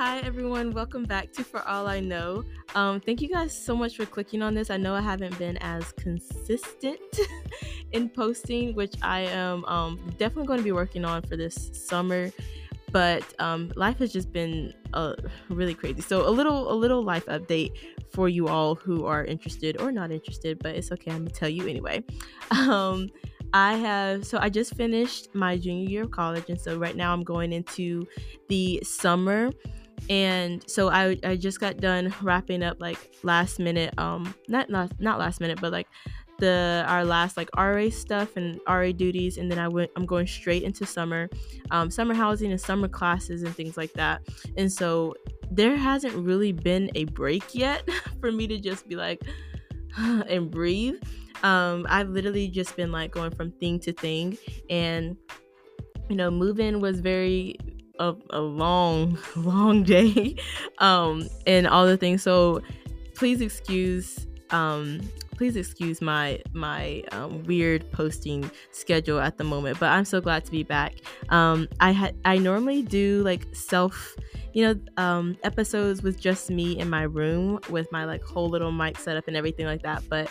hi everyone. Welcome back to For All I Know. Um, thank you guys so much for clicking on this. I know I haven't been as consistent in posting, which I am um, definitely going to be working on for this summer. But um, life has just been uh, really crazy. So a little a little life update for you all who are interested or not interested, but it's okay. I'm gonna tell you anyway. Um, I have so I just finished my junior year of college, and so right now I'm going into the summer. And so I, I just got done wrapping up like last minute um not not not last minute but like the our last like RA stuff and RA duties. And then I went I'm going straight into summer um, summer housing and summer classes and things like that. And so there hasn't really been a break yet for me to just be like and breathe. Um, I've literally just been like going from thing to thing, and you know, moving was very a, a long, long day, um, and all the things. So please excuse um please excuse my my um, weird posting schedule at the moment but i'm so glad to be back um i had i normally do like self you know um episodes with just me in my room with my like whole little mic setup and everything like that but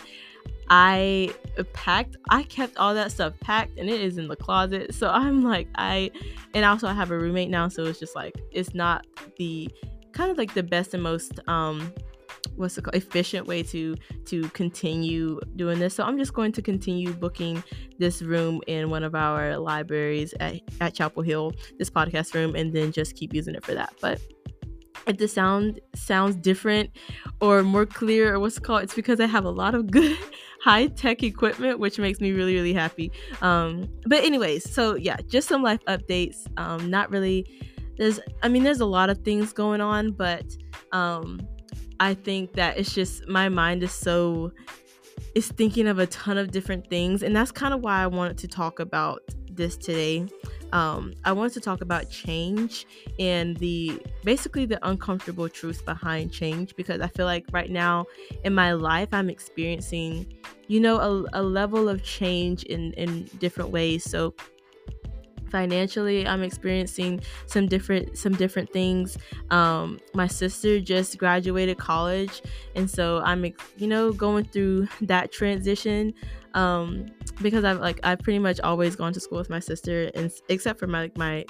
I packed, I kept all that stuff packed and it is in the closet. So I'm like, I, and also I have a roommate now. So it's just like, it's not the kind of like the best and most, um, what's the efficient way to to continue doing this so i'm just going to continue booking this room in one of our libraries at, at chapel hill this podcast room and then just keep using it for that but if the sound sounds different or more clear or what's it called it's because i have a lot of good high tech equipment which makes me really really happy. Um but anyways so yeah just some life updates. Um not really there's i mean there's a lot of things going on but um i think that it's just my mind is so is thinking of a ton of different things and that's kind of why i wanted to talk about this today um, I wanted to talk about change and the basically the uncomfortable truth behind change because I feel like right now in my life I'm experiencing, you know, a, a level of change in in different ways. So financially i'm experiencing some different some different things. Um my sister just graduated college and so i'm you know going through that transition um because I've like I've pretty much always gone to school with my sister and except for my like my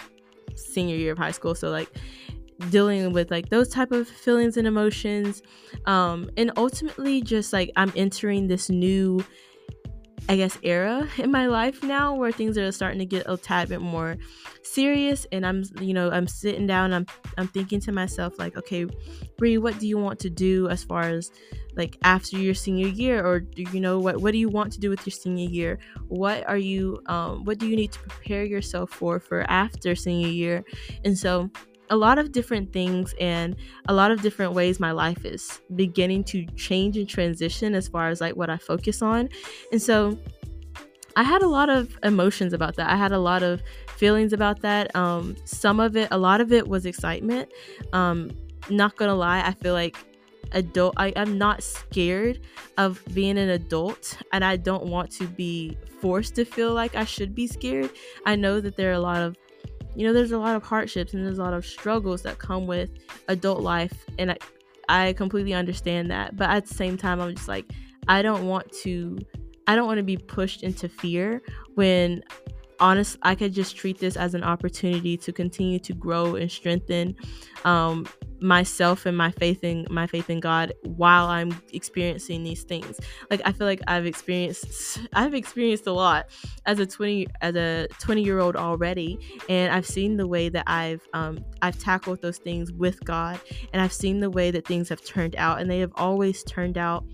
senior year of high school so like dealing with like those type of feelings and emotions. Um and ultimately just like I'm entering this new I guess era in my life now where things are starting to get a tad bit more serious and I'm you know I'm sitting down I'm I'm thinking to myself like okay Bree what do you want to do as far as like after your senior year? Or do you know what what do you want to do with your senior year? What are you um, what do you need to prepare yourself for for after senior year? And so a lot of different things and a lot of different ways my life is beginning to change and transition as far as like what I focus on and so I had a lot of emotions about that. I had a lot of feelings about that. Um, some of it, a lot of it was excitement. Um, not gonna lie, I feel like adult I, i'm not scared of being an adult and i don't want to be forced to feel like i should be scared i know that there are a lot of you know there's a lot of hardships and there's a lot of struggles that come with adult life and i, I completely understand that but at the same time i'm just like i don't want to i don't want to be pushed into fear when honest i could just treat this as an opportunity to continue to grow and strengthen um, myself and my faith in my faith in god while i'm experiencing these things. Like i feel like i've experienced i've experienced a lot as a 20 as a 20 year old already and i've seen the way that i've um, i've tackled those things with god and i've seen the way that things have turned out and they have always turned out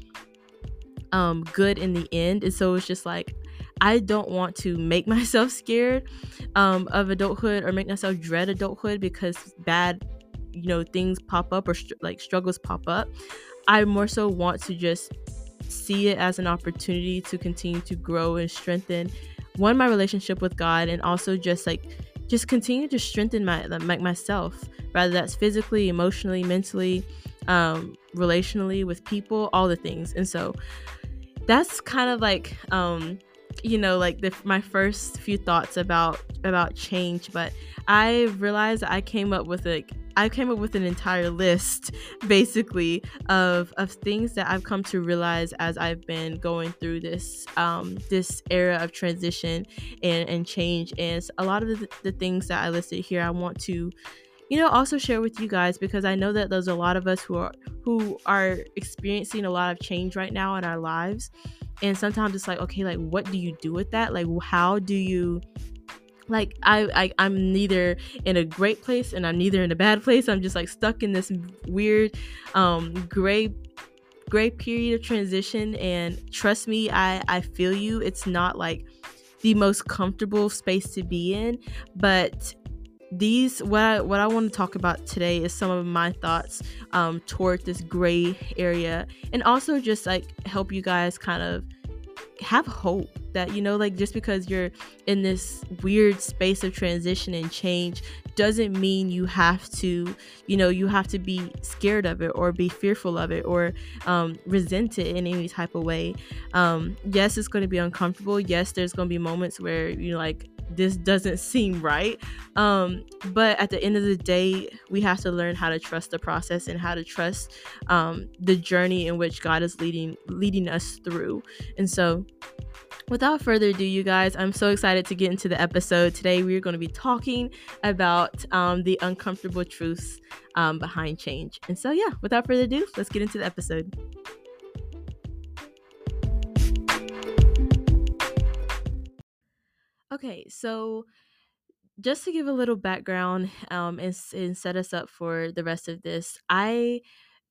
um, good in the end. And so it's just like I don't want to make myself scared um, of adulthood or make myself dread adulthood because bad, you know, things pop up or str- like struggles pop up. I more so want to just see it as an opportunity to continue to grow and strengthen one my relationship with God and also just like just continue to strengthen my like myself, whether that's physically, emotionally, mentally, um, relationally with people, all the things. And so that's kind of like um you know like the, my first few thoughts about about change but i realized i came up with like i came up with an entire list basically of of things that i've come to realize as i've been going through this um this era of transition and and change. And a lot of the, the things that i listed here i want to you know also share with you guys because i know that there's a lot of us who are who are experiencing a lot of change right now in our lives and sometimes it's like okay like what do you do with that? Like how do you like I, I i'm neither in a great place and i'm neither in a bad place. I'm just like stuck in this weird um gray gray period of transition. And trust me i i feel you. It's not like the most comfortable space to be in. But these what I, what I want to talk about today is some of my thoughts um, toward this gray area, and also just like help you guys kind of have hope that you know like just because you're in this weird space of transition and change doesn't mean you have to you know you have to be scared of it or be fearful of it or um, resent it in any type of way. Um, yes it's going to be uncomfortable. Yes there's going to be moments where you know like this doesn't seem right. Um, but at the end of the day, we have to learn how to trust the process and how to trust um, the journey in which God is leading leading us through. And so without further ado, you guys, I'm so excited to get into the episode. Today, we're going to be talking about um, the uncomfortable truths um, behind change. And so, yeah, without further ado, let's get into the episode. Okay, so just to give a little background um, and, and set us up for the rest of this, I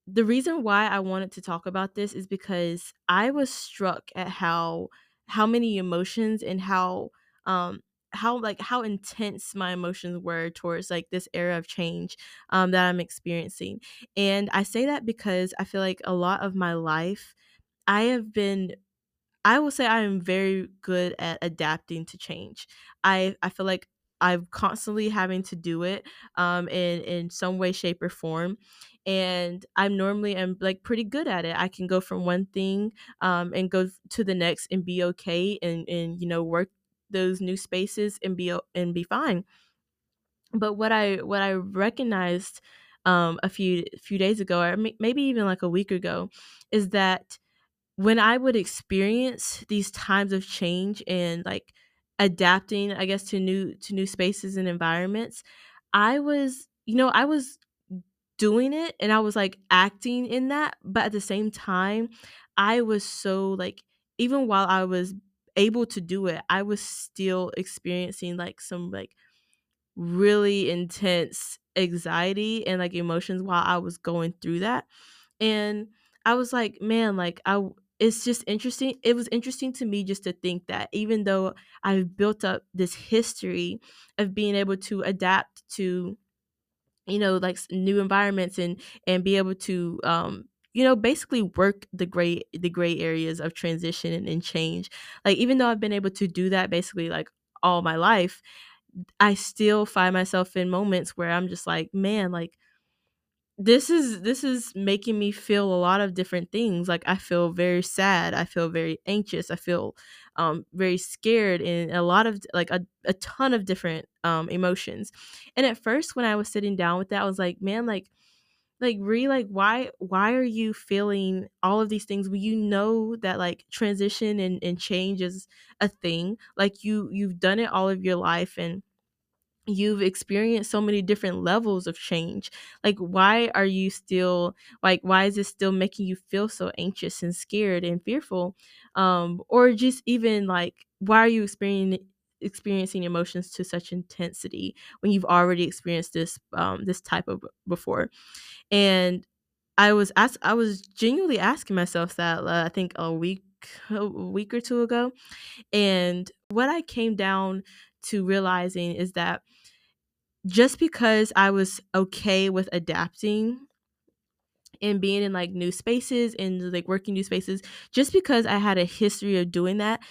the reason why I wanted to talk about this is because I was struck at how how many emotions and how um how like how intense my emotions were towards like this era of change um that I'm experiencing. And I say that because I feel like a lot of my life I have been I will say I am very good at adapting to change. I I feel like I'm constantly having to do it um in in some way shape or form and I'm normally am like pretty good at it. I can go from one thing um and go to the next and be okay and and you know work those new spaces and be and be fine. But what I what I recognized um a few few days ago or maybe even like a week ago is that when I would experience these times of change and like adapting, I guess, to new to new spaces and environments, I was, you know, I was doing it and I was like acting in that, but at the same time, I was so like even while I was able to do it, I was still experiencing like some like really intense anxiety and like emotions while I was going through that. And I was like, man, like I it's just interesting. It was interesting to me just to think that even though I've built up this history of being able to adapt to, you know, like new environments and and be able to, um, you know, basically work the gray the gray areas of transition and, and change. Like even though I've been able to do that basically like all my life, I still find myself in moments where I'm just like, man, like this is this is making me feel a lot of different things like i feel very sad i feel very anxious i feel um very scared and a lot of like a, a ton of different um emotions. And at first when i was sitting down with that i was like man like like really? Like why why are you feeling all of these things when you know that like transition and, and change is a thing? Like you you've done it all of your life and you've experienced so many different levels of change like why are you still like why is it still making you feel so anxious and scared and fearful? Um or just even like why are you experiencing experiencing emotions to such intensity when you've already experienced this um this type of before? And i was ask i was genuinely asking myself that uh, i think a week a week or two ago. And what i came down to realizing is that just because I was okay with adapting and being in like new spaces and like working new spaces, just because I had a history of doing that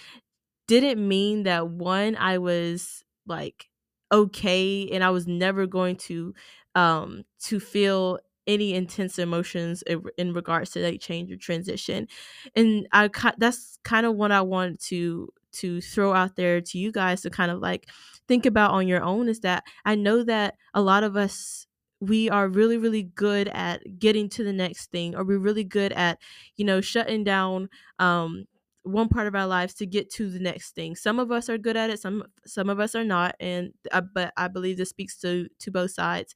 didn't mean that one, I was like okay and I was never going to um to feel any intense emotions in regards to like change or transition. And i that's kind of what i wanted to to throw out there to you guys to kind of like think about on your own is that I know that a lot of us we are really really good at getting to the next thing or we're really good at you know shutting down um one part of our lives to get to the next thing. Some of us are good at it some some of us are not and uh, but i believe this speaks to to both sides.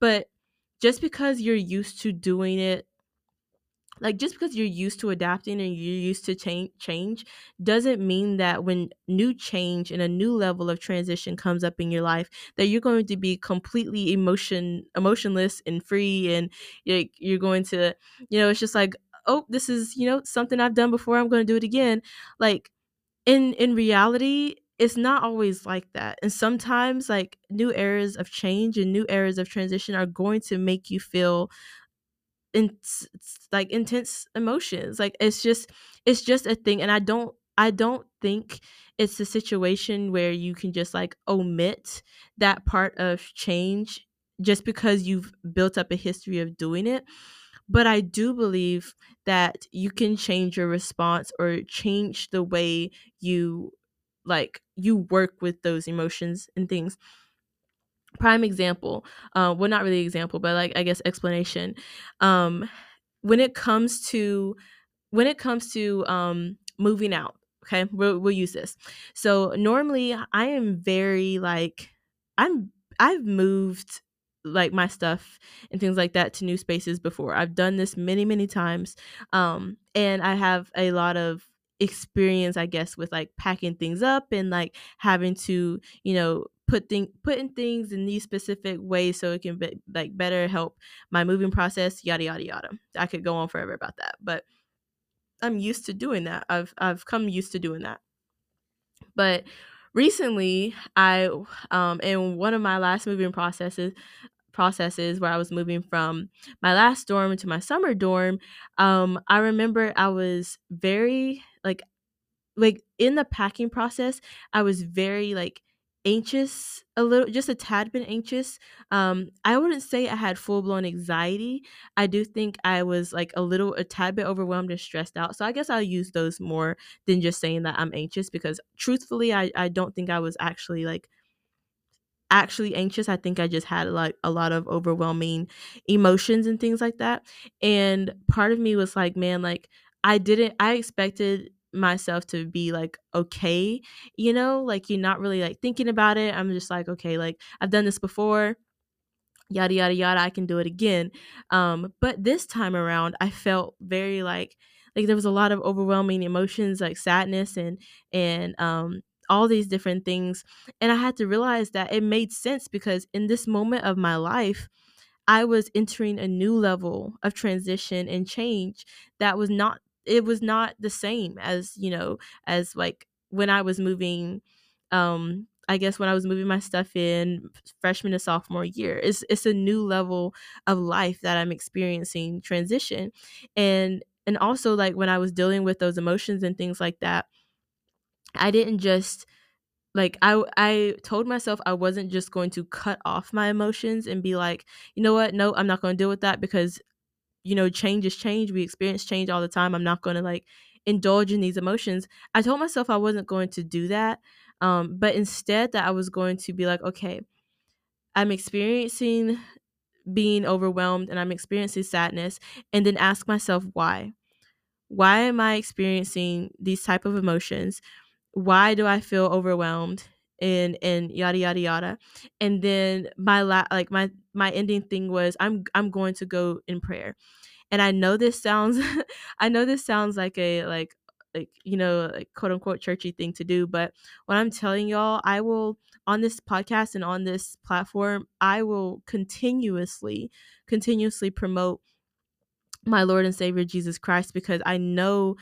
But just because you're used to doing it like just because you're used to adapting and you're used to change change doesn't mean that when new change and a new level of transition comes up in your life that you're going to be completely emotion emotionless and free and you're, you're going to you know it's just like oh this is you know something i've done before i'm going to do it again. Like in in reality it's not always like that and sometimes like new eras of change and new eras of transition are going to make you feel in like intense emotions like it's just it's just a thing and i don't i don't think it's a situation where you can just like omit that part of change just because you've built up a history of doing it but i do believe that you can change your response or change the way you like you work with those emotions and things prime example uh, well not really example but like i guess explanation. Um when it comes to when it comes to um moving out okay we'll, we'll use this. So normally i am very like i'm i've moved like my stuff and things like that to new spaces before. I've done this many many times um and i have a lot of experience i guess with like packing things up and like having to you know put thing putting things in these specific ways so it can be like better help my moving process yada yada yada. I could go on forever about that but i'm used to doing that. I've i've come used to doing that. But recently i um in one of my last moving processes processes where i was moving from my last dorm to my summer dorm um i remember i was very like like in the packing process i was very like anxious a little just a tad bit anxious um i wouldn't say i had full-blown anxiety i do think i was like a little a tad bit overwhelmed and stressed out so i guess i'll use those more than just saying that i'm anxious because truthfully i i don't think i was actually like actually anxious i think i just had like a lot of overwhelming emotions and things like that and part of me was like man like i didn't i expected myself to be like okay you know like you're not really like thinking about it. I'm just like okay like i've done this before yada yada yada i can do it again. Um but this time around i felt very like like there was a lot of overwhelming emotions like sadness and and um all these different things. And i had to realize that it made sense because in this moment of my life i was entering a new level of transition and change that was not it was not the same as you know as like when i was moving um i guess when i was moving my stuff in freshman to sophomore year it's it's a new level of life that i'm experiencing transition and and also like when i was dealing with those emotions and things like that i didn't just like I I told myself I wasn't just going to cut off my emotions and be like, you know what? No, I'm not going to deal with that because you know, change is change. We experience change all the time. I'm not going to like indulge in these emotions. I told myself I wasn't going to do that. Um, but instead, that I was going to be like, okay, I'm experiencing being overwhelmed and I'm experiencing sadness, and then ask myself why. Why am I experiencing these type of emotions? Why do I feel overwhelmed? And and yada yada yada. And then my la- like my my ending thing was i'm i'm going to go in prayer. And i know this sounds i know this sounds like a like like you know like quote unquote churchy thing to do but what i'm telling y'all i will on this podcast and on this platform i will continuously continuously promote my lord and savior jesus christ because i know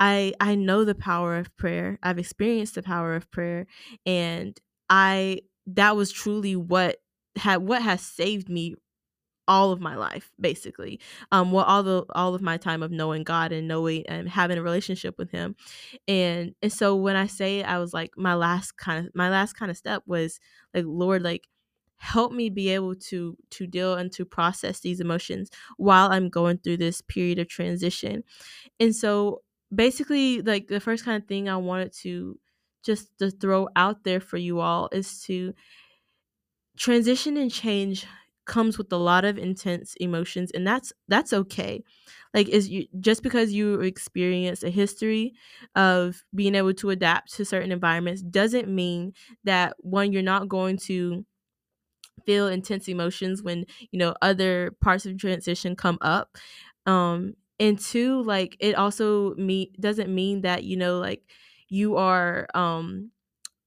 I I know the power of prayer. I've experienced the power of prayer and I that was truly what had what has saved me all of my life basically. Um well all the all of my time of knowing god and knowing and having a relationship with him. And and so when i say i was like my last kind of my last kind of step was like lord like help me be able to to deal and to process these emotions while i'm going through this period of transition. And so basically like the first kind of thing I wanted to just to throw out there for you all is to transition and change comes with a lot of intense emotions and that's that's okay. Like is you just because you experience a history of being able to adapt to certain environments doesn't mean that one you're not going to feel intense emotions when you know other parts of transition come up um and two like it also me doesn't mean that you know like you are um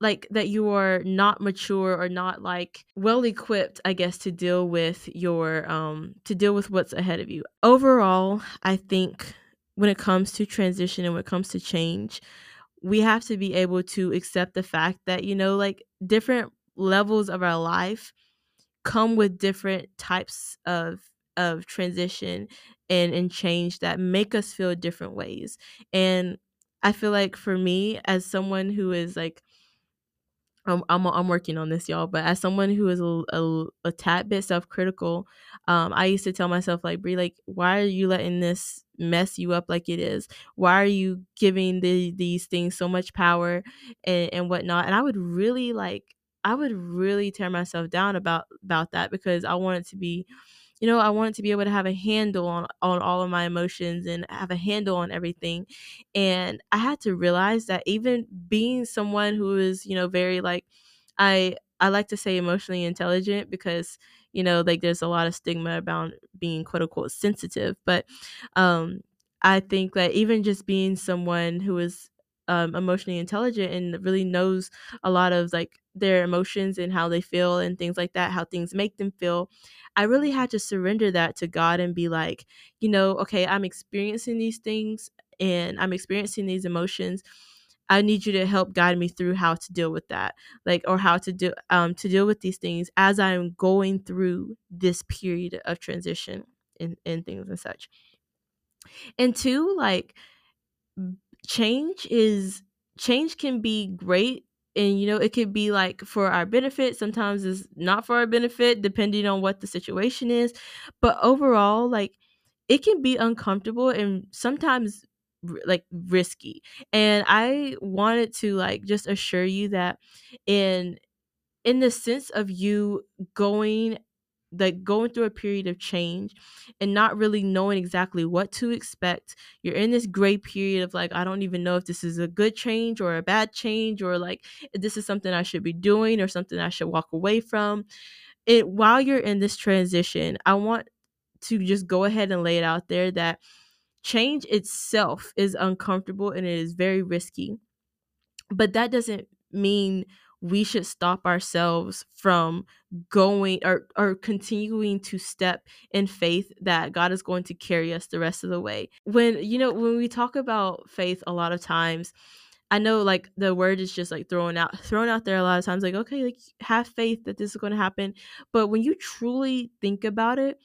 like that you are not mature or not like well equipped i guess to deal with your um to deal with what's ahead of you. Overall i think when it comes to transition and when it comes to change we have to be able to accept the fact that you know like different levels of our life come with different types of of transition and and change that make us feel different ways and i feel like for me as someone who is like I'm, I'm I'm working on this, y'all. But as someone who is a, a, a tad bit self critical, um, I used to tell myself like, Brie, like, why are you letting this mess you up like it is? Why are you giving the these things so much power and and whatnot? And I would really like, I would really tear myself down about about that because I wanted to be you know, I wanted to be able to have a handle on on all of my emotions and have a handle on everything. And I had to realize that even being someone who is, you know, very like I I like to say emotionally intelligent because you know like there's a lot of stigma about being quote unquote sensitive but um i think that even just being someone who is um, emotionally intelligent and really knows a lot of like their emotions and how they feel and things like that how things make them feel I really had to surrender that to God and be like, you know, okay, I'm experiencing these things and I'm experiencing these emotions. I need you to help guide me through how to deal with that, like, or how to do um to deal with these things as I'm going through this period of transition and, and things and such. And two, like, change is change can be great and you know it could be like for our benefit sometimes it's not for our benefit depending on what the situation is but overall like it can be uncomfortable and sometimes like risky and i wanted to like just assure you that in in the sense of you going like going through a period of change and not really knowing exactly what to expect. You're in this gray period of like, I don't even know if this is a good change or a bad change or like this is something I should be doing or something I should walk away from. It while you're in this transition, I want to just go ahead and lay it out there that change itself is uncomfortable and it is very risky. But that doesn't mean we should stop ourselves from going or or continuing to step in faith that God is going to carry us the rest of the way. When you know when we talk about faith a lot of times I know like the word is just like thrown out thrown out there a lot of times like okay like have faith that this is going to happen but when you truly think about it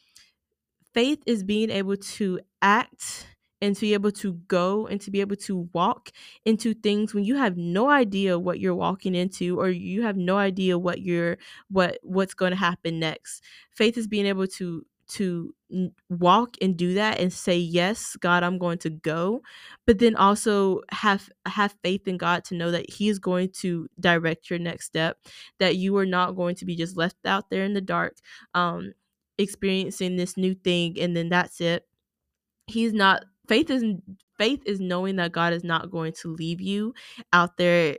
faith is being able to act and to be able to go and to be able to walk into things when you have no idea what you're walking into or you have no idea what you're what what's going to happen next. Faith is being able to to walk and do that and say yes god i'm going to go but then also have have faith in god to know that he is going to direct your next step that you are not going to be just left out there in the dark um experiencing this new thing and then that's it. He's not faith is faith is knowing that God is not going to leave you out there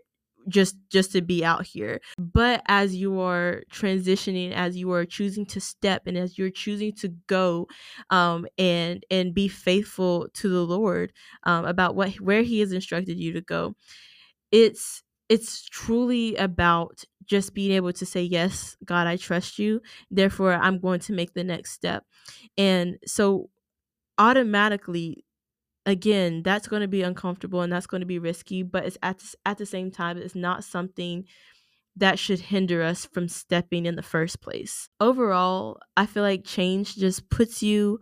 just just to be out here. But as you are transitioning as you are choosing to step and as you're choosing to go um and and be faithful to the lord um about what where he has instructed you to go it's it's truly about just being able to say yes god i trust you. Therefore i'm going to make the next step. And so automatically again that's going to be uncomfortable and that's going to be risky but it's at at the same time it's not something that should hinder us from stepping in the first place. Overall i feel like change just puts you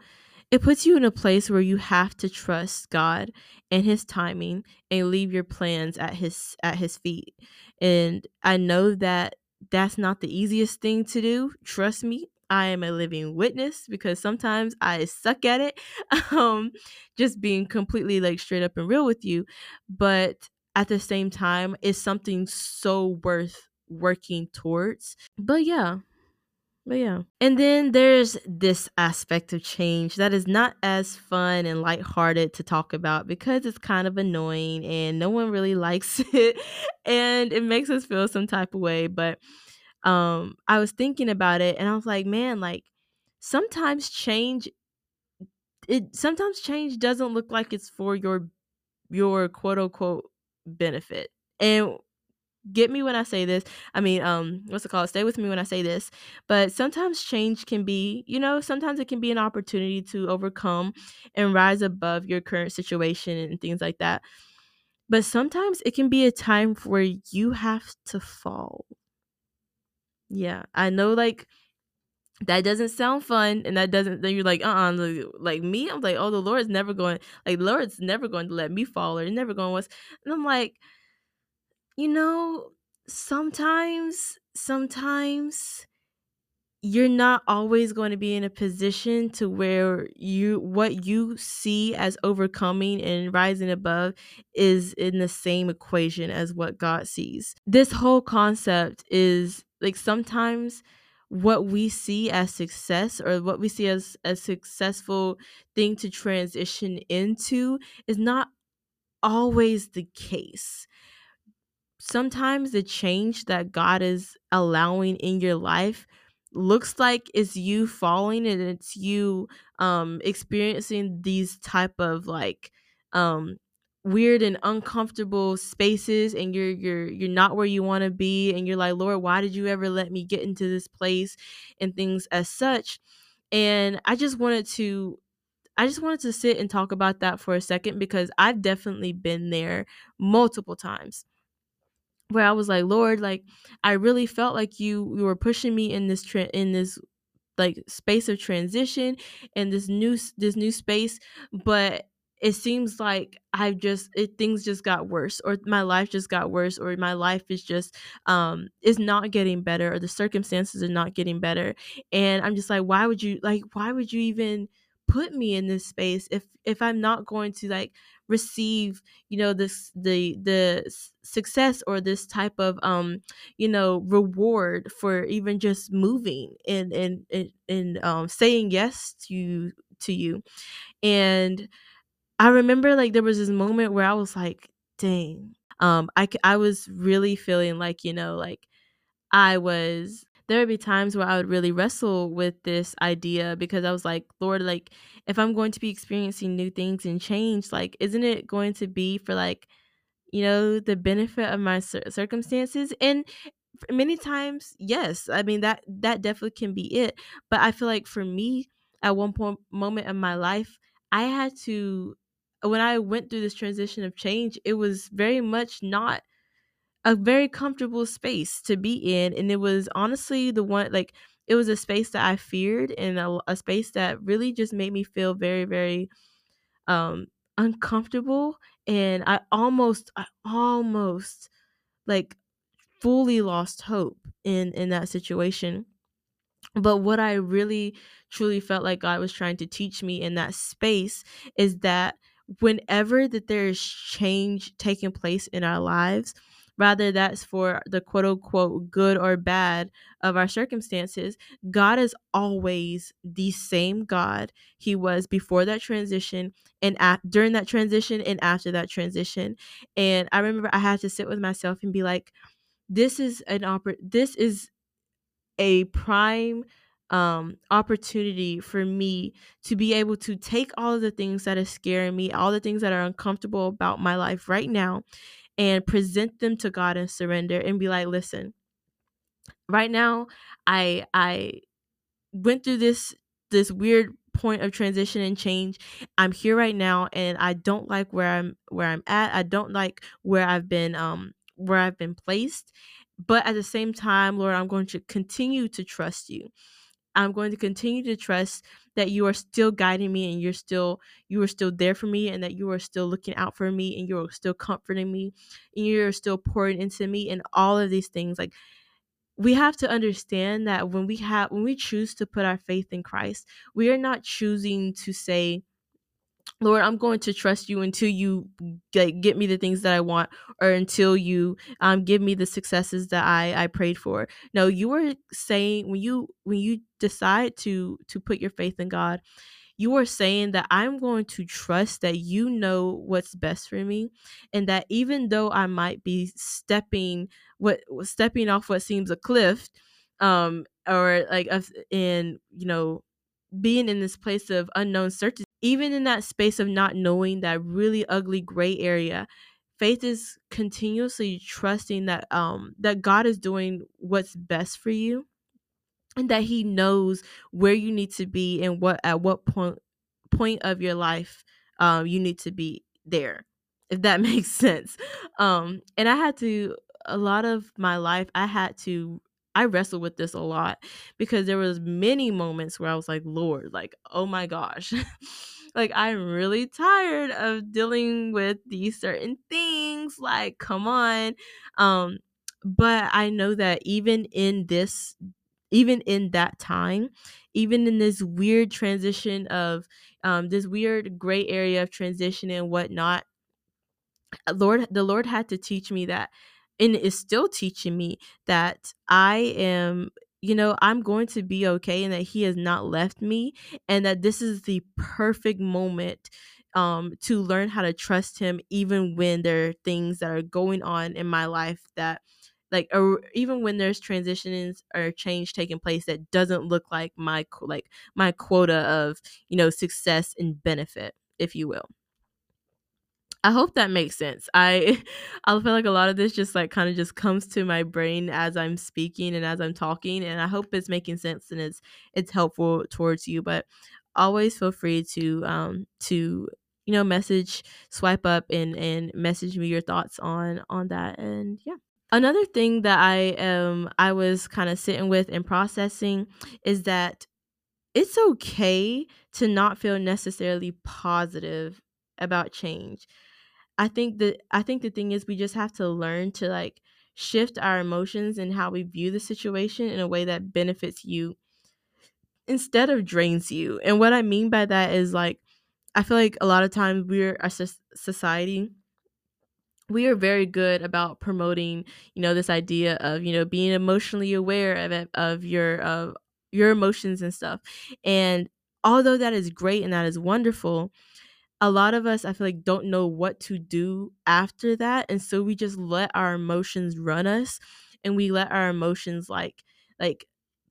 it puts you in a place where you have to trust god and his timing and leave your plans at his at his feet. And i know that that's not the easiest thing to do trust me I am a living witness because sometimes I suck at it. Um, just being completely like straight up and real with you. But at the same time it's something so worth working towards. But yeah, but yeah. And then there's this aspect of change that is not as fun and lighthearted to talk about because it's kind of annoying and no one really likes it and it makes us feel some type of way. But um I was thinking about it and I was like, man, like sometimes change it sometimes change doesn't look like it's for your your quote unquote benefit. And get me when I say this. I mean, um, what's it called? Stay with me when I say this. But sometimes change can be, you know, sometimes it can be an opportunity to overcome and rise above your current situation and things like that. But sometimes it can be a time where you have to fall. Yeah, I know, like, that doesn't sound fun and that doesn't then you're like uh-uh like me i'm like oh the lord's never going like lord's never going to let me fall or never going to and i'm like you know, sometimes, sometimes you're not always going to be in a position to where you what you see as overcoming and rising above is in the same equation as what God sees. This whole concept is like sometimes what we see as success or what we see as a successful thing to transition into is not always the case. Sometimes the change that God is allowing in your life looks like it's you falling and it's you um experiencing these type of like um weird and uncomfortable spaces and you're you're you're not where you want to be and you're like lord why did you ever let me get into this place? and things as such. And i just wanted to i just wanted to sit and talk about that for a second because i've definitely been there multiple times where I was like, Lord, like I really felt like you you were pushing me in this tra- in this like space of transition and this new this new space, but it seems like I've just it things just got worse or my life just got worse or my life is just um is not getting better or the circumstances are not getting better. And I'm just like why would you like why would you even put me in this space if if I'm not going to like receive you know this the the success or this type of um you know reward for even just moving and and and, and um saying yes to to you? And i remember like there was this moment where i was like dang um i i was really feeling like you know like i was there would be times where I would really wrestle with this idea because I was like, Lord, like, if I'm going to be experiencing new things and change, like, isn't it going to be for like, you know, the benefit of my cir- circumstances? And many times, yes, I mean that that definitely can be it. But I feel like for me, at one point moment in my life, I had to when I went through this transition of change, it was very much not a very comfortable space to be in and it was honestly the one like it was a space that I feared and a, a space that really just made me feel very very um uncomfortable and I almost I almost like fully lost hope in in that situation. But what I really truly felt like God was trying to teach me in that space is that whenever that there is change taking place in our lives rather that's for the quote unquote good or bad of our circumstances, God is always the same God he was before that transition and during that transition and after that transition. And I remember I had to sit with myself and be like, this is an oppor- this is a prime um opportunity for me to be able to take all of the things that are scaring me all the things that are uncomfortable about my life right now and present them to God and surrender and be like, listen, right now I I went through this this weird point of transition and change. I'm here right now and I don't like where I'm where I'm at. I don't like where I've been um where I've been placed. But at the same time, Lord, I'm going to continue to trust you. I'm going to continue to trust that you are still guiding me and you're still you are still there for me and that you are still looking out for me and you're still comforting me and you're still pouring into me and all of these things. Like we have to understand that when we have when we choose to put our faith in Christ, we are not choosing to say Lord, I'm going to trust you until you like get me the things that I want or until you um give me the successes that I I prayed for. No, you were saying when you when you decide to to put your faith in God, you are saying that I'm going to trust that you know what's best for me and that even though I might be stepping what stepping off what seems a cliff um or like in you know being in this place of unknown certainty even in that space of not knowing that really ugly gray area faith is continuously trusting that um that God is doing what's best for you and that he knows where you need to be and what at what point point of your life um you need to be there if that makes sense. Um and i had to a lot of my life i had to i wrestled with this a lot because there was many moments where i was like lord like oh my gosh. Like i'm really tired of dealing with these certain things like come on. Um but i know that even in this even in that time, even in this weird transition of um, this weird gray area of transition and whatnot, uh, Lord, the Lord had to teach me that, and is still teaching me that I am you know, I'm going to be okay and that he has not left me and that this is the perfect moment um to learn how to trust him even when there are things that are going on in my life that like or even when there's transitions or change taking place that doesn't look like my like my quota of you know success and benefit if you will I hope that makes sense. I I feel like a lot of this just like kind of just comes to my brain as I'm speaking and as I'm talking and I hope it's making sense and it's it's helpful towards you but always feel free to um to you know message swipe up and and message me your thoughts on on that and yeah another thing that I um I was kind of sitting with and processing is that it's okay to not feel necessarily positive about change. I think that I think the thing is we just have to learn to like shift our emotions and how we view the situation in a way that benefits you instead of drains you. And what I mean by that is like I feel like a lot of times we're a society we are very good about promoting you know this idea of you know being emotionally aware of it, of your of your emotions and stuff and although that is great and that is wonderful a lot of us i feel like don't know what to do after that and so we just let our emotions run us and we let our emotions like like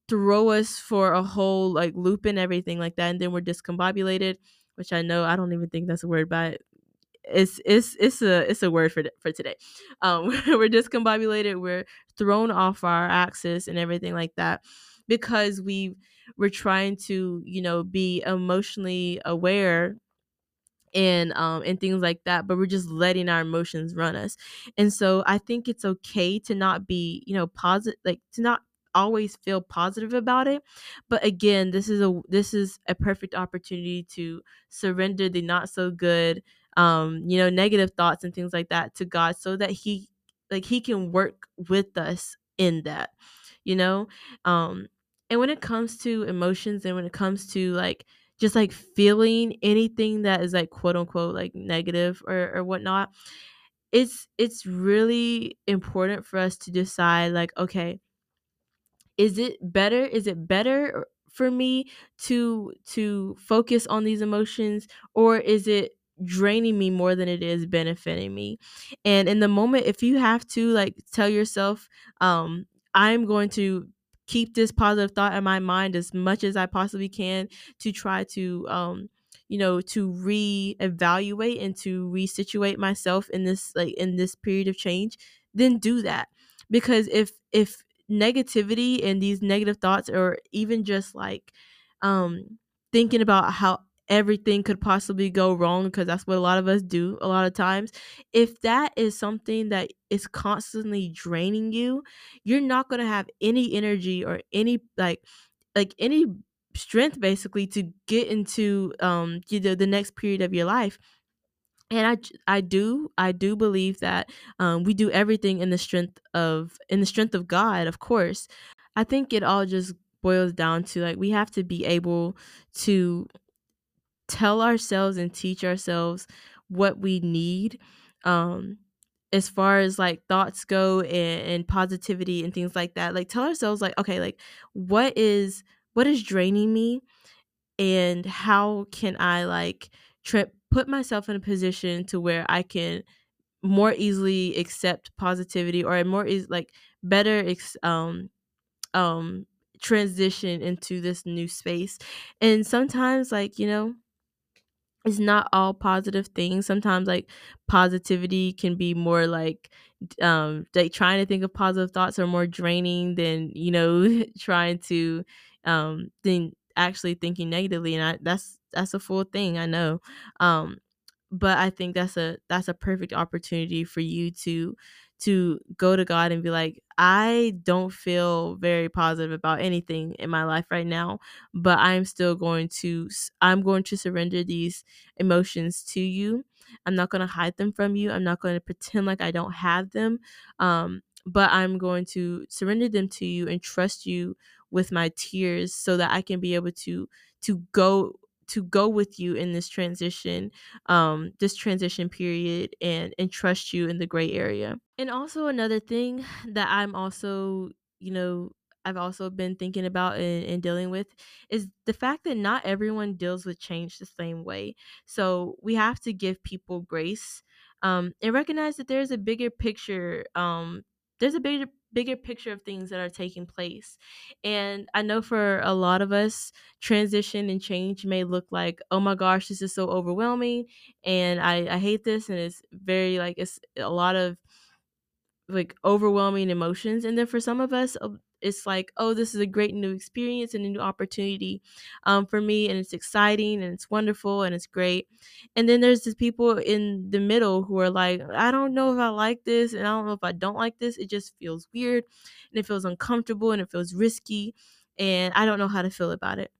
throw us for a whole like loop and everything like that and then we're discombobulated which i know i don't even think that's a word but it's it's it's a it's a word for for today. Um, we're discombobulated. We're thrown off our axis and everything like that because we we're trying to you know be emotionally aware and um and things like that but we're just letting our emotions run us. And so i think it's okay to not be you know positive like to not always feel positive about it but again this is a this is a perfect opportunity to surrender the not so good um you know negative thoughts and things like that to god so that he like he can work with us in that you know? Um and when it comes to emotions and when it comes to like just like feeling anything that is like quote unquote like negative or or whatnot it's it's really important for us to decide like okay is it better is it better for me to to focus on these emotions or is it draining me more than it is benefiting me? And in the moment if you have to like tell yourself um i'm going to keep this positive thought in my mind as much as i possibly can to try to um you know to reevaluate and to resituate myself in this like in this period of change then do that. Because if if negativity and these negative thoughts or even just like um thinking about how everything could possibly go wrong because that's what a lot of us do a lot of times. If that is something that is constantly draining you you're not going to have any energy or any like like any strength basically to get into um you know the next period of your life. And I, I do i do believe that um, we do everything in the strength of in the strength of god of course. I think it all just boils down to like we have to be able to tell ourselves and teach ourselves what we need um as far as like thoughts go and, and positivity and things like that like tell ourselves like okay like what is what is draining me and how can i like trip put myself in a position to where i can more easily accept positivity or more is like better ex- um um transition into this new space? And sometimes like you know it's not all positive things. Sometimes like positivity can be more like um like trying to think of positive thoughts are more draining than, you know, trying to um than actually thinking negatively and I that's that's a full thing, I know. Um but I think that's a that's a perfect opportunity for you to to go to God and be like, I don't feel very positive about anything in my life right now, but I'm still going to I'm going to surrender these emotions to you. I'm not going to hide them from you. I'm not going to pretend like I don't have them. Um but I'm going to surrender them to you and trust you with my tears so that I can be able to to go to go with you in this transition um this transition period and and trust you in the gray area. And also another thing that i'm also you know i've also been thinking about and, and dealing with is the fact that not everyone deals with change the same way. So we have to give people grace um and recognize that there's a bigger picture um there's a bigger bigger picture of things that are taking place. And I know for a lot of us, transition and change may look like, oh my gosh, this is so overwhelming and I, I hate this and it's very like it's a lot of like overwhelming emotions and then for some of us uh, it's like oh this is a great new experience and a new opportunity um, for me and it's exciting and it's wonderful and it's great. And then there's these people in the middle who are like i don't know if i like this and i don't know if i don't like this. It just feels weird and it feels uncomfortable and it feels risky and i don't know how to feel about it.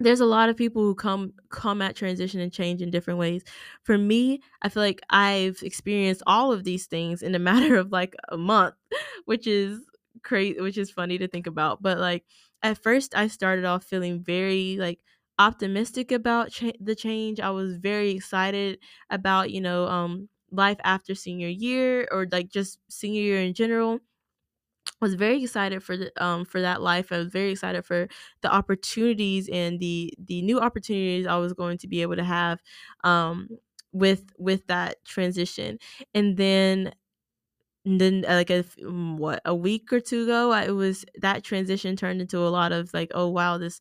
There's a lot of people who come come at transition and change in different ways. For me, I feel like I've experienced all of these things in a matter of like a month, which is crazy, which is funny to think about. But like at first, I started off feeling very like optimistic about cha- the change. I was very excited about you know um life after senior year or like just senior year in general was very excited for the um for that life. I was very excited for the opportunities and the the new opportunities I was going to be able to have um with with that transition. And then and then uh, like a mm, what a week or two ago, I, it was that transition turned into a lot of like, oh wow, this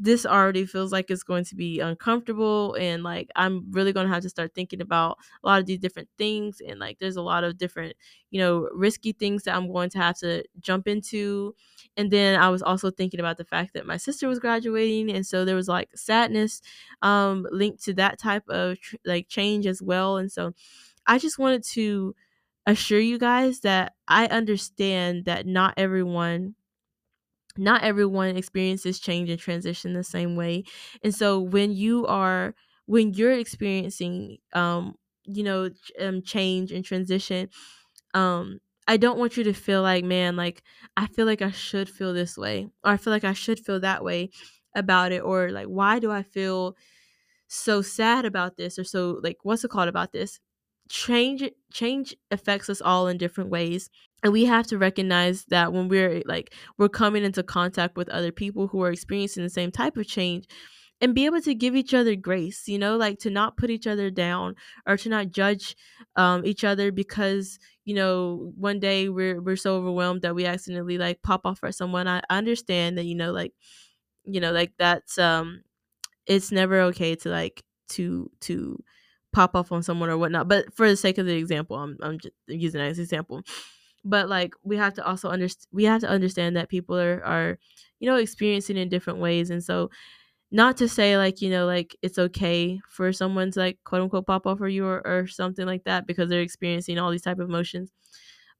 this already feels like it's going to be uncomfortable and like i'm really going to have to start thinking about a lot of these different things and like there's a lot of different you know risky things that i'm going to have to jump into and then i was also thinking about the fact that my sister was graduating and so there was like sadness um linked to that type of tr- like change as well and so i just wanted to assure you guys that i understand that not everyone not everyone experiences change and transition the same way. And so when you are when you're experiencing um you know um, change and transition um i don't want you to feel like man like i feel like i should feel this way or i feel like i should feel that way about it or like why do i feel so sad about this or so like what's it called about this change change affects us all in different ways and we have to recognize that when we're like we're coming into contact with other people who are experiencing the same type of change and be able to give each other grace you know like to not put each other down or to not judge um, each other because you know one day we're we're so overwhelmed that we accidentally like pop off at someone. I understand that you know like you know like that's um it's never okay to like to to pop off on someone or whatnot but for the sake of the example i'm, I'm just using that as an example but like we have to also understand we have to understand that people are are you know experiencing in different ways and so not to say like you know like it's okay for someone's like quote unquote pop off for you or, or something like that because they're experiencing all these type of emotions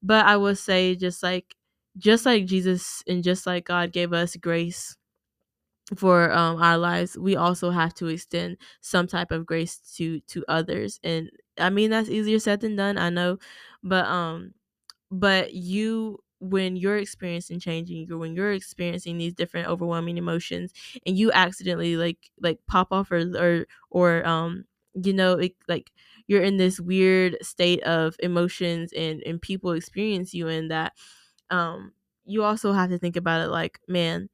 but i will say just like just like jesus and just like god gave us grace for um our lives we also have to extend some type of grace to to others and i mean that's easier said than done i know but um but you when you're experiencing changing when you're experiencing these different overwhelming emotions and you accidentally like like pop off or or or um you know it, like you're in this weird state of emotions and and people experience you in that um you also have to think about it like man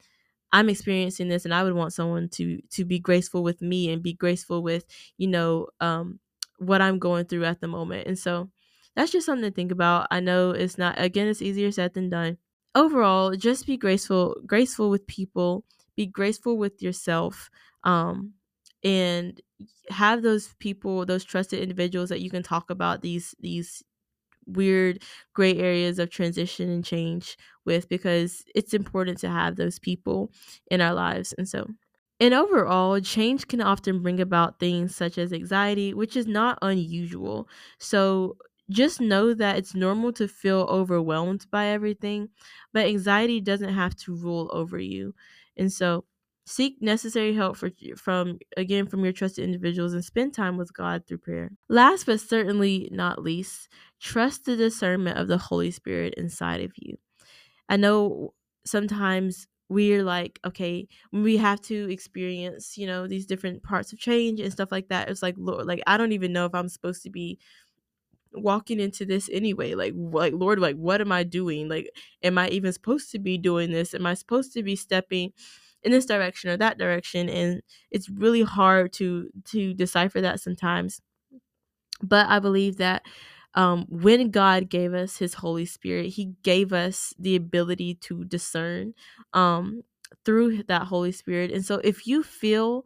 i'm experiencing this and i would want someone to to be graceful with me and be graceful with you know um what i'm going through at the moment. And so that's just something to think about. I know it's not again it's easier said than done. Overall just be graceful graceful with people be graceful with yourself um and have those people those trusted individuals that you can talk about these these weird gray areas of transition and change with because it's important to have those people in our lives and so and overall, change can often bring about things such as anxiety, which is not unusual. So just know that it's normal to feel overwhelmed by everything, but anxiety doesn't have to rule over you. And so seek necessary help for, from again from your trusted individuals and spend time with God through prayer. Last but certainly not least, trust the discernment of the Holy Spirit inside of you. I know sometimes we're like okay we have to experience you know these different parts of change and stuff like that it's like lord like i don't even know if i'm supposed to be walking into this anyway. Like like lord like what am i doing? Like am i even supposed to be doing this? Am i supposed to be stepping in this direction or that direction? And it's really hard to to decipher that sometimes. But i believe that um, when God gave us His Holy Spirit, He gave us the ability to discern um, through that Holy Spirit. And so, if you feel,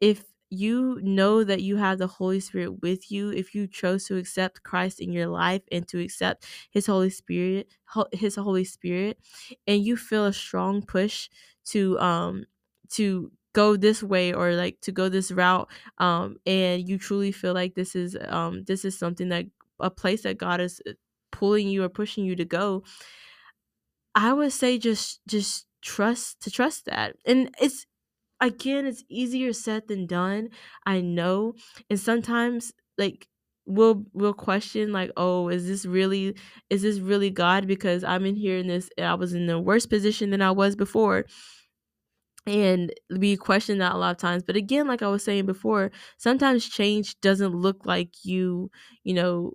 if you know that you have the Holy Spirit with you, if you chose to accept Christ in your life and to accept His Holy Spirit, His Holy Spirit, and you feel a strong push to um to go this way or like to go this route um and you truly feel like this is um this is something that a place that God is uh, pulling you or pushing you to go, I would say just just trust to trust that. And it's again, it's easier said than done. I know. And sometimes like we'll we'll question like, oh, is this really is this really God? Because I'm in here in this I was in the worst position than I was before and we question that a lot of times but again like i was saying before sometimes change doesn't look like you you know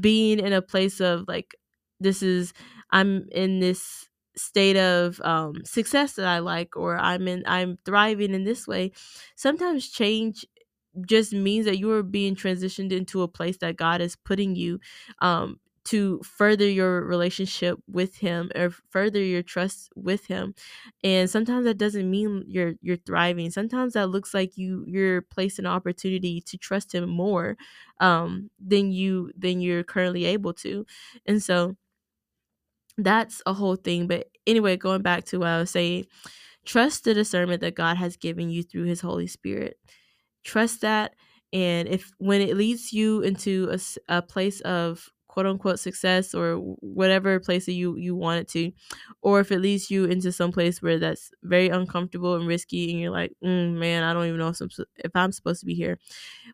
being in a place of like this is i'm in this state of um success that i like or i'm in i'm thriving in this way sometimes change just means that you are being transitioned into a place that god is putting you um to further your relationship with him or further your trust with him. And sometimes that doesn't mean you're you're thriving. Sometimes that looks like you you're placed an opportunity to trust him more um than you than you're currently able to. And so that's a whole thing. But anyway going back to what i was saying trust the discernment that god has given you through his holy spirit. Trust that. And if when it leads you into a, a place of quote unquote success or whatever place that you you want it to or if it leads you into some place where that's very uncomfortable and risky and you're like mm, man i don't even know if I'm, if I'm supposed to be here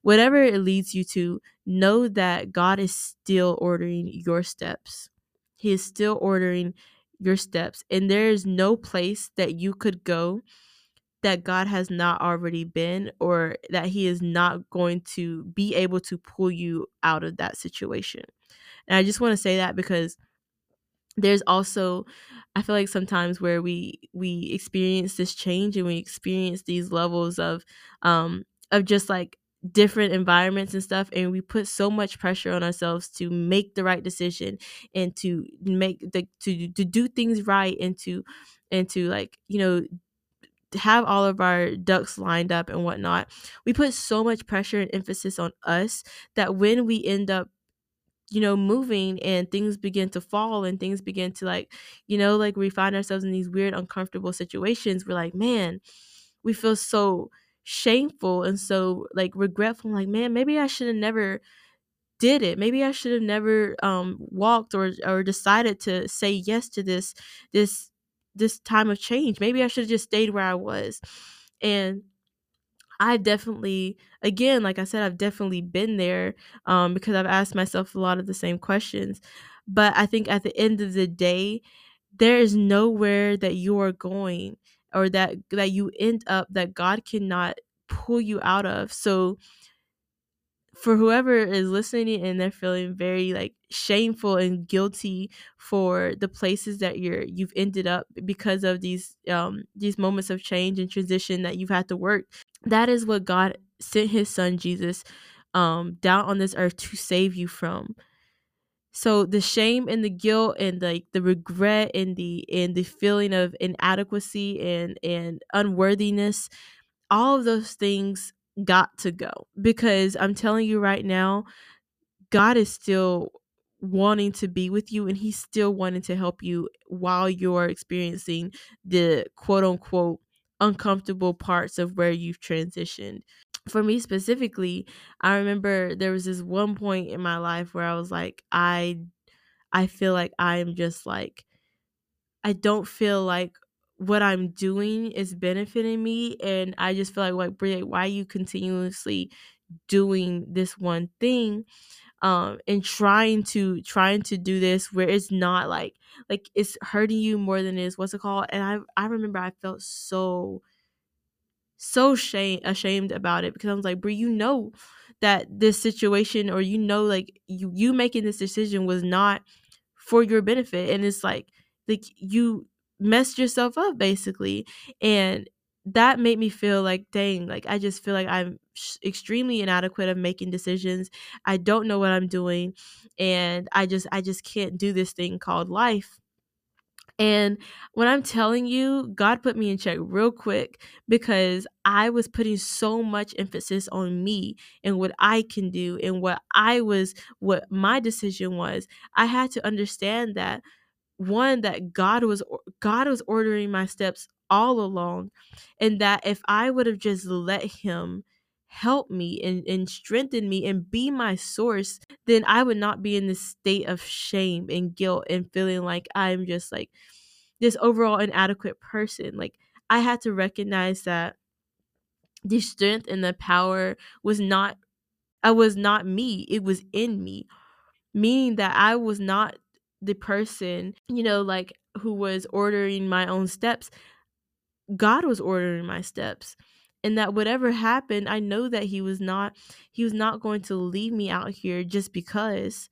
whatever it leads you to know that god is still ordering your steps he is still ordering your steps and there is no place that you could go that God has not already been or that he is not going to be able to pull you out of that situation. And I just want to say that because there's also I feel like sometimes where we we experience this change and we experience these levels of um of just like different environments and stuff and we put so much pressure on ourselves to make the right decision and to make the to to do things right and to and to like you know have all of our ducks lined up and whatnot we put so much pressure and emphasis on us that when we end up you know, moving and things begin to fall and things begin to like, you know, like we find ourselves in these weird, uncomfortable situations. We're like, man, we feel so shameful and so like regretful. Like, man, maybe I should have never did it. Maybe I should have never um walked or or decided to say yes to this this this time of change. Maybe I should have just stayed where I was. And I definitely, again, like I said, I've definitely been there um, because I've asked myself a lot of the same questions. but I think at the end of the day, there is nowhere that you are going or that that you end up that God cannot pull you out of. So for whoever is listening and they're feeling very like shameful and guilty for the places that you're you've ended up because of these um these moments of change and transition that you've had to work. That is what god sent his son jesus um down on this earth to save you from. So the shame and the guilt and like the regret and the and the feeling of inadequacy and and unworthiness all of those things got to go because I'm telling you right now, God is still wanting to be with you and he's still wanting to help you while you're experiencing the quote unquote uncomfortable parts of where you've transitioned. For me specifically, I remember there was this one point in my life where I was like I I feel like I'm just like I don't feel like what I'm doing is benefiting me, and I just feel like, like, Brie, why are you continuously doing this one thing, um, and trying to trying to do this where it's not like like it's hurting you more than it is what's it called? And I I remember I felt so so shame ashamed about it because I was like, Brie, you know that this situation or you know like you you making this decision was not for your benefit and it's like like you messed yourself up basically and that made me feel like dang like i just feel like i'm extremely inadequate of making decisions i don't know what i'm doing and i just i just can't do this thing called life and when I'm telling you, God put me in check real quick because I was putting so much emphasis on me and what I can do and what I was, what my decision was. I had to understand that one that God was God was ordering my steps all along and that if I would have just let him help me and, and strengthen me and be my source, then I would not be in this state of shame and guilt and feeling like I'm just like this overall inadequate person. Like I had to recognize that the strength and the power was not I was not me. It was in me. Meaning that I was not the person, you know, like who was ordering my own steps. God was ordering my steps. And that whatever happened, I know that he was not he was not going to leave me out here just because,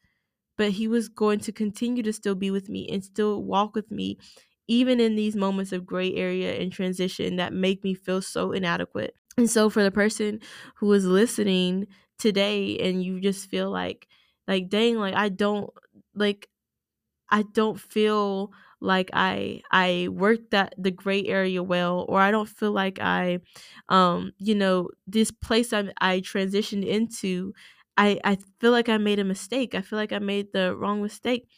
but he was going to continue to still be with me and still walk with me even in these moments of gray area and transition that make me feel so inadequate. And so for the person who is listening today and you just feel like like dang like I don't like I don't feel like I I worked that the gray area well or I don't feel like I um you know this place I I transitioned into I I feel like I made a mistake. I feel like I made the wrong mistake.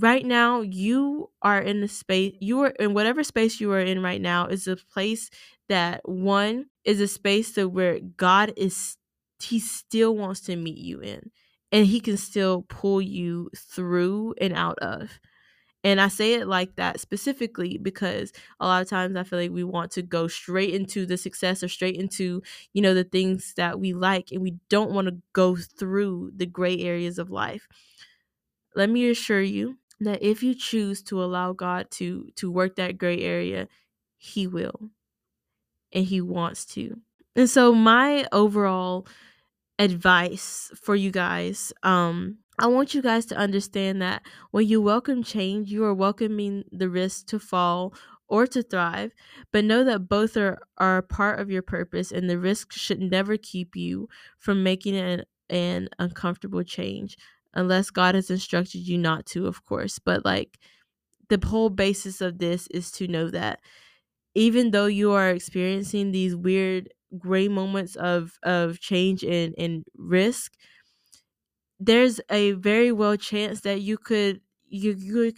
Right now you are in the space you are in whatever space you are in right now is a place that one is a space that where God is he still wants to meet you in and he can still pull you through and out of. And I say it like that specifically because a lot of times I feel like we want to go straight into the success or straight into, you know, the things that we like and we don't want to go through the gray areas of life. Let me assure you that if you choose to allow God to to work that gray area, he will. And he wants to. And so my overall advice for you guys. Um, I want you guys to understand that when you welcome change, you are welcoming the risk to fall or to thrive, but know that both are, are part of your purpose and the risk should never keep you from making an, an uncomfortable change unless God has instructed you not to, of course. But like the whole basis of this is to know that even though you are experiencing these weird gray moments of of change and and risk there's a very well chance that you could you you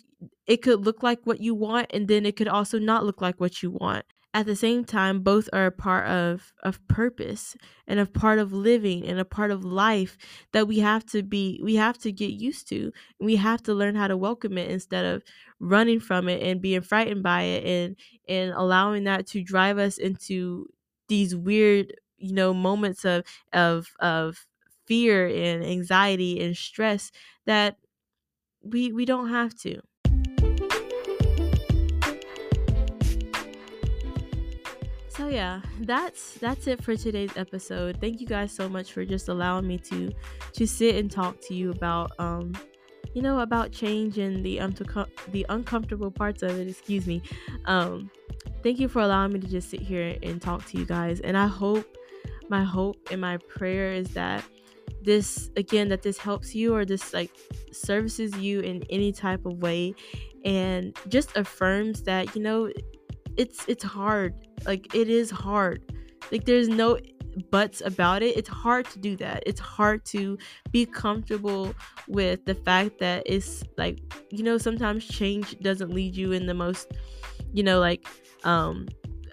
it could look like what you want and then it could also not look like what you want. At the same time both are a part of of purpose and a part of living and a part of life that we have to be we have to get used to. We have to learn how to welcome it instead of running from it and being frightened by it and and allowing that to drive us into these weird you know moments of of of fear and anxiety and stress that we we don't have to. So yeah, that's that's it for today's episode. Thank you guys so much for just allowing me to to sit and talk to you about um you know about change and the um the uncomfortable parts of it, excuse me. Um thank you for allowing me to just sit here and talk to you guys. And I hope my hope and my prayer is that this again that this helps you or this like services you in any type of way and just affirms that you know it's it's hard like it is hard. Like there's no buts about it. It's hard to do that. It's hard to be comfortable with the fact that it's like, you know, sometimes change doesn't lead you in the most, you know, like um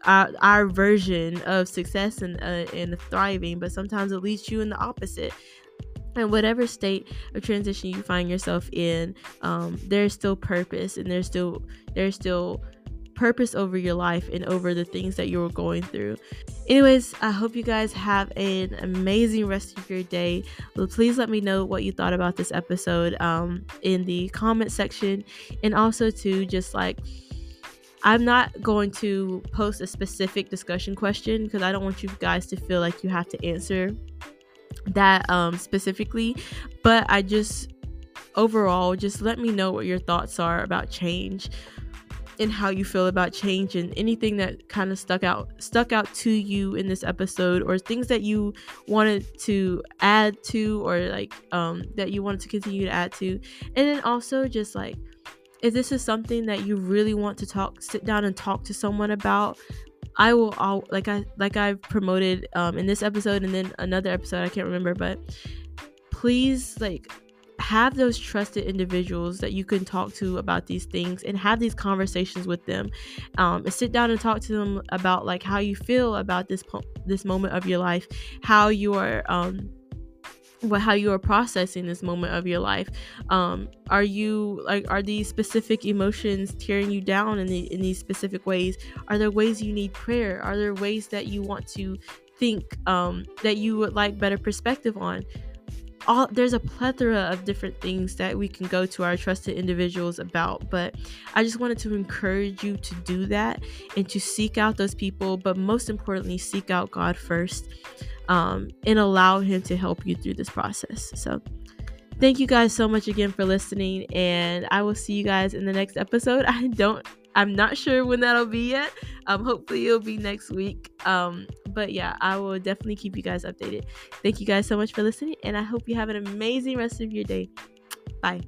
our, our version of success and uh, and thriving, but sometimes it leads you in the opposite and whatever state of transition you find yourself in um, there's still purpose and there's still there's still purpose over your life and over the things that you're going through. Anyways, I hope you guys have an amazing rest of your day. Please let me know what you thought about this episode um, in the comment section, and also to just like. I'm not going to post a specific discussion question because I don't want you guys to feel like you have to answer that um, specifically. But I just overall just let me know what your thoughts are about change and how you feel about change and anything that kind of stuck out stuck out to you in this episode or things that you wanted to add to or like um that you wanted to continue to add to and then also just like if this is something that you really want to talk sit down and talk to someone about I will all like I like I've promoted um in this episode and then another episode I can't remember but please like have those trusted individuals that you can talk to about these things and have these conversations with them. Um, and sit down and talk to them about like how you feel about this po- this moment of your life how you are um, what how you are processing this moment of your life. Um are you like are these specific emotions tearing you down in, the, in these specific ways? Are there ways you need prayer? Are there ways that you want to think um that you would like better perspective on all there's a plethora of different things that we can go to our trusted individuals about but i just wanted to encourage you to do that and to seek out those people but most importantly seek out god first um, and allow him to help you through this process. So thank you guys so much again for listening and i will see you guys in the next episode. I don't I'm not sure when that'll be yet. Um, hopefully it'll be next week. Um, but yeah, I will definitely keep you guys updated. Thank you guys so much for listening, and I hope you have an amazing rest of your day. Bye.